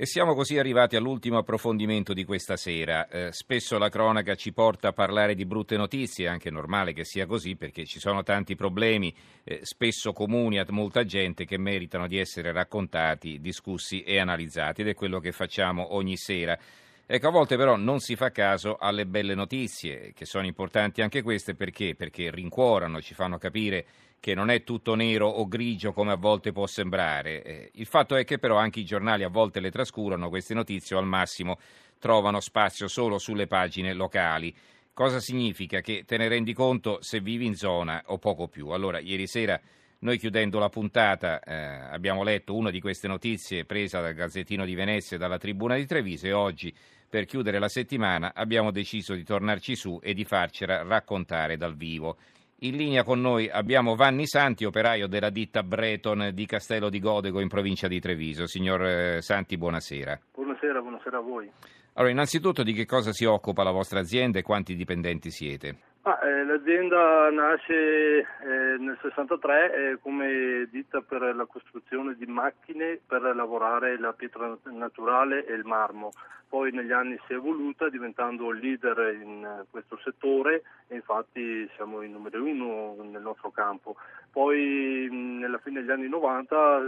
E siamo così arrivati all'ultimo approfondimento di questa sera. Eh, spesso la cronaca ci porta a parlare di brutte notizie, è anche normale che sia così perché ci sono tanti problemi, eh, spesso comuni a molta gente, che meritano di essere raccontati, discussi e analizzati ed è quello che facciamo ogni sera. Ecco, a volte però non si fa caso alle belle notizie, che sono importanti anche queste perché? Perché rincuorano, ci fanno capire che non è tutto nero o grigio come a volte può sembrare. Eh, il fatto è che però anche i giornali a volte le trascurano queste notizie o al massimo trovano spazio solo sulle pagine locali. Cosa significa? Che te ne rendi conto se vivi in zona o poco più. Allora, ieri sera noi chiudendo la puntata eh, abbiamo letto una di queste notizie presa dal Gazzettino di Venezia e dalla Tribuna di Treviso e oggi per chiudere la settimana abbiamo deciso di tornarci su e di farcela raccontare dal vivo. In linea con noi abbiamo Vanni Santi, operaio della ditta Breton di Castello di Godego in provincia di Treviso. Signor eh, Santi, buonasera. Buonasera, buonasera a voi. Allora, innanzitutto di che cosa si occupa la vostra azienda e quanti dipendenti siete? Ah, eh, l'azienda nasce eh, nel 63 eh, come ditta per la costruzione di macchine per lavorare la pietra naturale e il marmo. Poi negli anni si è evoluta diventando leader in eh, questo settore e infatti siamo il numero uno nel nostro campo. Poi nella fine degli anni 90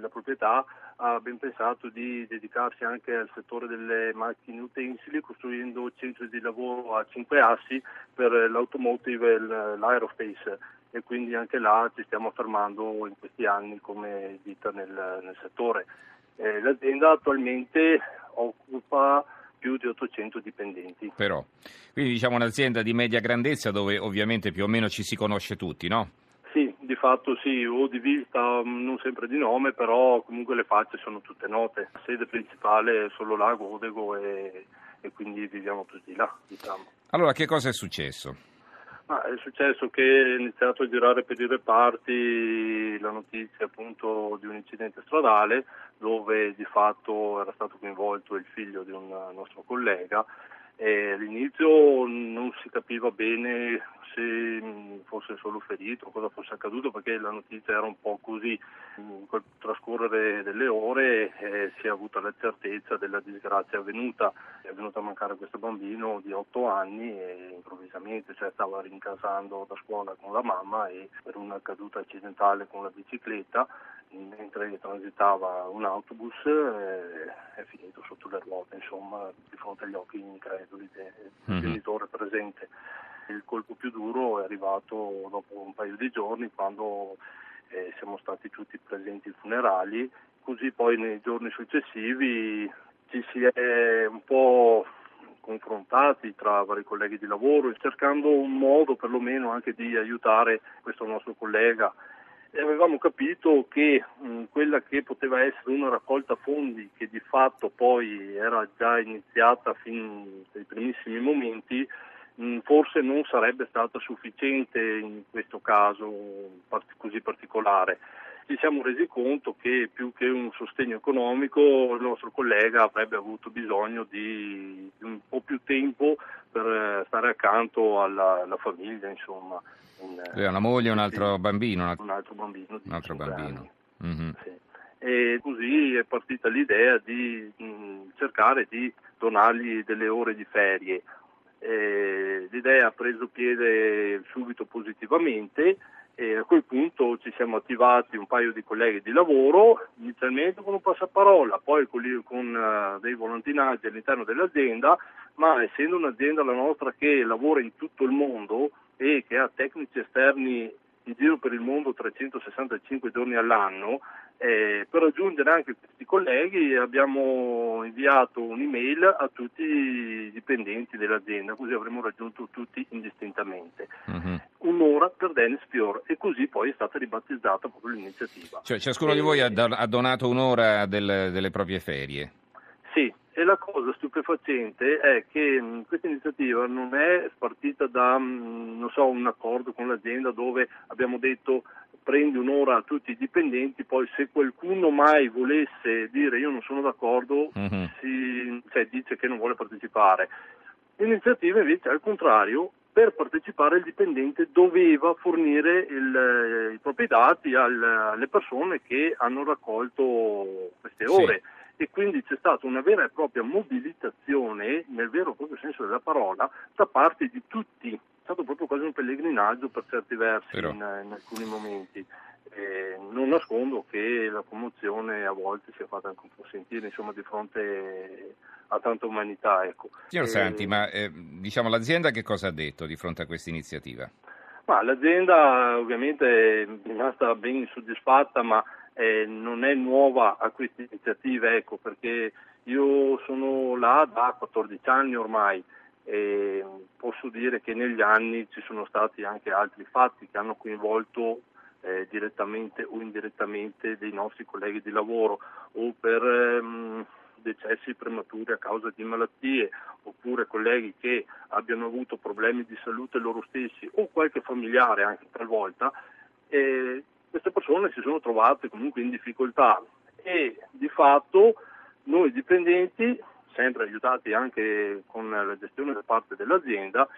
la proprietà ha ben pensato di dedicarsi anche al settore delle macchine utensili costruendo centri di lavoro a cinque assi per l'automotive e l'aerospace e quindi anche là ci stiamo affermando in questi anni come ditta nel, nel settore. Eh, l'azienda attualmente occupa più di 800 dipendenti. Però, quindi diciamo un'azienda di media grandezza dove ovviamente più o meno ci si conosce tutti, no? Sì, di fatto sì, o di vista, mm, non sempre di nome, però comunque le facce sono tutte note. La sede principale è solo là, Godego, e, e quindi viviamo tutti là, diciamo. Allora, che cosa è successo? Ah, è successo che è iniziato a girare per i reparti la notizia appunto di un incidente stradale dove di fatto era stato coinvolto il figlio di un nostro collega e all'inizio non si capiva bene se fosse solo ferito cosa fosse accaduto perché la notizia era un po' così. Col trascorrere delle ore eh, si è avuta la certezza della disgrazia avvenuta. È venuto a mancare questo bambino di 8 anni e improvvisamente cioè, stava rincasando da scuola con la mamma e per una caduta accidentale con la bicicletta mentre transitava un autobus eh, è finito sotto le ruote, insomma, di fronte agli occhi increduli del mm-hmm. genitore presente. Il colpo più duro è arrivato dopo un paio di giorni quando eh, siamo stati tutti presenti ai funerali, così poi nei giorni successivi ci si è un po' confrontati tra vari colleghi di lavoro cercando un modo perlomeno anche di aiutare questo nostro collega e avevamo capito che mh, quella che poteva essere una raccolta fondi che di fatto poi era già iniziata fin dai primissimi momenti mh, forse non sarebbe stata sufficiente in questo caso così particolare. Ci siamo resi conto che più che un sostegno economico il nostro collega avrebbe avuto bisogno di un po' più tempo per stare accanto alla, alla famiglia, insomma. Lui ha una moglie e un altro bambino. Un altro bambino. Un altro bambino. Mm-hmm. Sì. E così è partita l'idea di mh, cercare di donargli delle ore di ferie. E l'idea ha preso piede subito positivamente e a quel punto ci siamo attivati un paio di colleghi di lavoro, inizialmente con un passaparola, poi con, uh, dei volantinaggi all'interno dell'azienda, ma essendo un'azienda la nostra che lavora in tutto il mondo e che ha tecnici esterni in giro per il mondo 365 giorni all'anno, eh, per raggiungere anche questi colleghi abbiamo inviato un'email a tutti i dipendenti dell'azienda, così avremmo raggiunto tutti indistintamente. Uh-huh. Un'ora per Dennis Fior e così poi è stata ribattezzata proprio l'iniziativa. Cioè ciascuno e... di voi ha, ha donato un'ora del, delle proprie ferie? Sì, e la cosa stupefacente è che mh, questa iniziativa non è partita da mh, so, un accordo con l'azienda dove abbiamo detto prendi un'ora a tutti i dipendenti, poi se qualcuno mai volesse dire io non sono d'accordo, uh-huh. si, cioè, dice che non vuole partecipare. L'iniziativa invece al contrario, per partecipare il dipendente doveva fornire il, eh, i propri dati al, alle persone che hanno raccolto queste ore. Sì e quindi c'è stata una vera e propria mobilitazione, nel vero e proprio senso della parola, da parte di tutti. È stato proprio quasi un pellegrinaggio per certi versi in, in, alcuni momenti. Eh, non nascondo che la commozione a volte si è fatta anche un po' sentire insomma, di fronte a tanta umanità. Ecco. Signor Santi, ma eh, diciamo, l'azienda che cosa ha detto di fronte a questa iniziativa? Ma l'azienda ovviamente è rimasta ben insoddisfatta, ma eh, non è nuova a queste iniziative, ecco, perché io sono là da 14 anni ormai e posso dire che negli anni ci sono stati anche altri fatti che hanno coinvolto eh, direttamente o indirettamente dei nostri colleghi di lavoro o per ehm, decessi prematuri a causa di malattie oppure colleghi che abbiano avuto problemi di salute loro stessi o qualche familiare anche talvolta. Eh, queste persone si sono trovate comunque in difficoltà e di fatto noi dipendenti, sempre aiutati anche con la gestione da parte dell'azienda,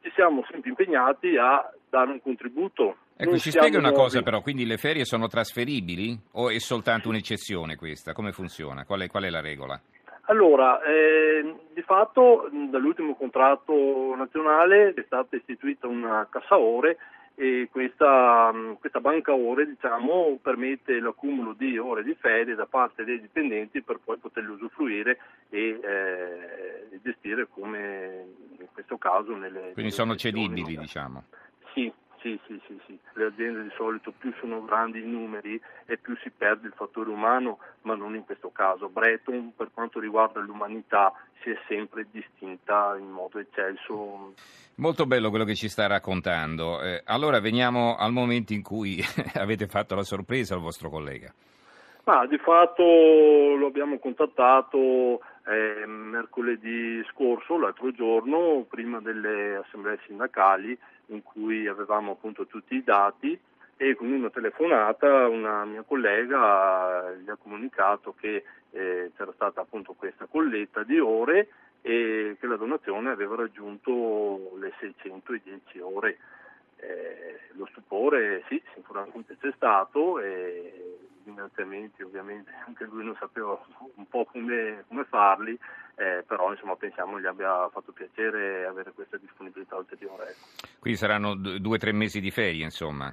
ci siamo sempre impegnati a dare un contributo. Ecco, ci spiega una cosa però, quindi le ferie sono trasferibili o è soltanto un'eccezione questa? Come funziona? Qual è, qual è la regola? Allora, eh, di fatto dall'ultimo contratto nazionale è stata istituita una cassa ore e questa, questa, banca ore diciamo, permette l'accumulo di ore di ferie da parte dei dipendenti per poi poterle usufruire e eh, gestire come in questo caso nelle... Quindi sono cedibili diciamo? Sì, sì, sì, sì, sì, le aziende di solito più sono grandi i numeri e più si perde il fattore umano, ma non in questo caso. Breton per quanto riguarda l'umanità si è sempre distinta in modo eccelso. Molto bello quello che ci sta raccontando. Eh, allora veniamo al momento in cui avete fatto la sorpresa al vostro collega. Ma di fatto lo abbiamo contattato eh, mercoledì scorso, l'altro giorno, prima delle assemblee sindacali in cui avevamo appunto tutti i dati e con una telefonata una mia collega gli ha comunicato che eh, c'era stata appunto questa colletta di ore e che la donazione aveva raggiunto le 610 ore. Eh, lo stupore sì, sicuramente c'è stato e finanziamenti ovviamente anche lui non sapeva un po' come, come farli, eh, però insomma pensiamo gli abbia fatto piacere avere questa disponibilità ulteriore. Quindi saranno due o tre mesi di ferie insomma?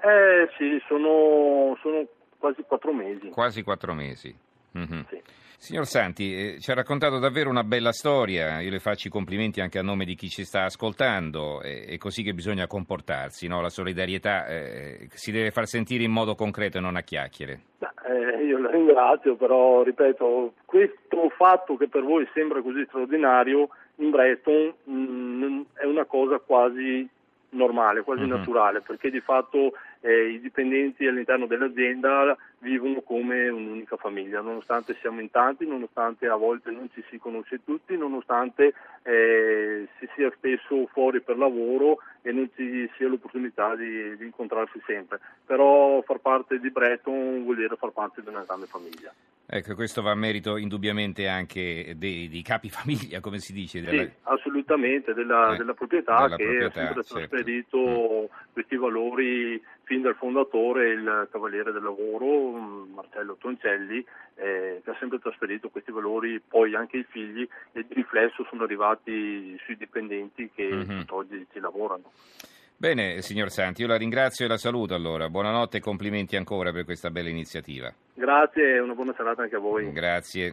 Eh sì, sono, sono quasi quattro mesi. Quasi quattro mesi. Mm-hmm. Sì. Signor Santi, eh, ci ha raccontato davvero una bella storia, io le faccio i complimenti anche a nome di chi ci sta ascoltando, è, è così che bisogna comportarsi, no? la solidarietà eh, si deve far sentire in modo concreto e non a chiacchiere. Eh, io la ringrazio, però ripeto, questo fatto che per voi sembra così straordinario in Breton mh, mm, è una cosa quasi normale, quasi mm-hmm. naturale, perché di fatto eh, i dipendenti all'interno dell'azienda vivono come un'unica famiglia, nonostante siamo in tanti, nonostante a volte non ci si conosce tutti, nonostante eh, si sia spesso fuori per lavoro e non ci sia l'opportunità di, di, incontrarsi sempre. Però far parte di Breton vuol dire far parte di una grande famiglia. Ecco, questo va a merito indubbiamente anche dei, dei capi famiglia, come si dice. Della... Sì, assolutamente, della, eh, della proprietà della che proprietà, ha sempre certo. trasferito mm. questi valori fin dal fondatore, il Cavaliere del Lavoro, Marcello Toncelli, eh, sempre trasferito questi valori poi anche ai figli e di riflesso sono arrivati sui dipendenti che mm-hmm. oggi ci lavorano. Bene, signor Santi, io la ringrazio e la saluto allora. Buonanotte e complimenti ancora per questa bella iniziativa. Grazie e una buona serata anche a voi. Grazie.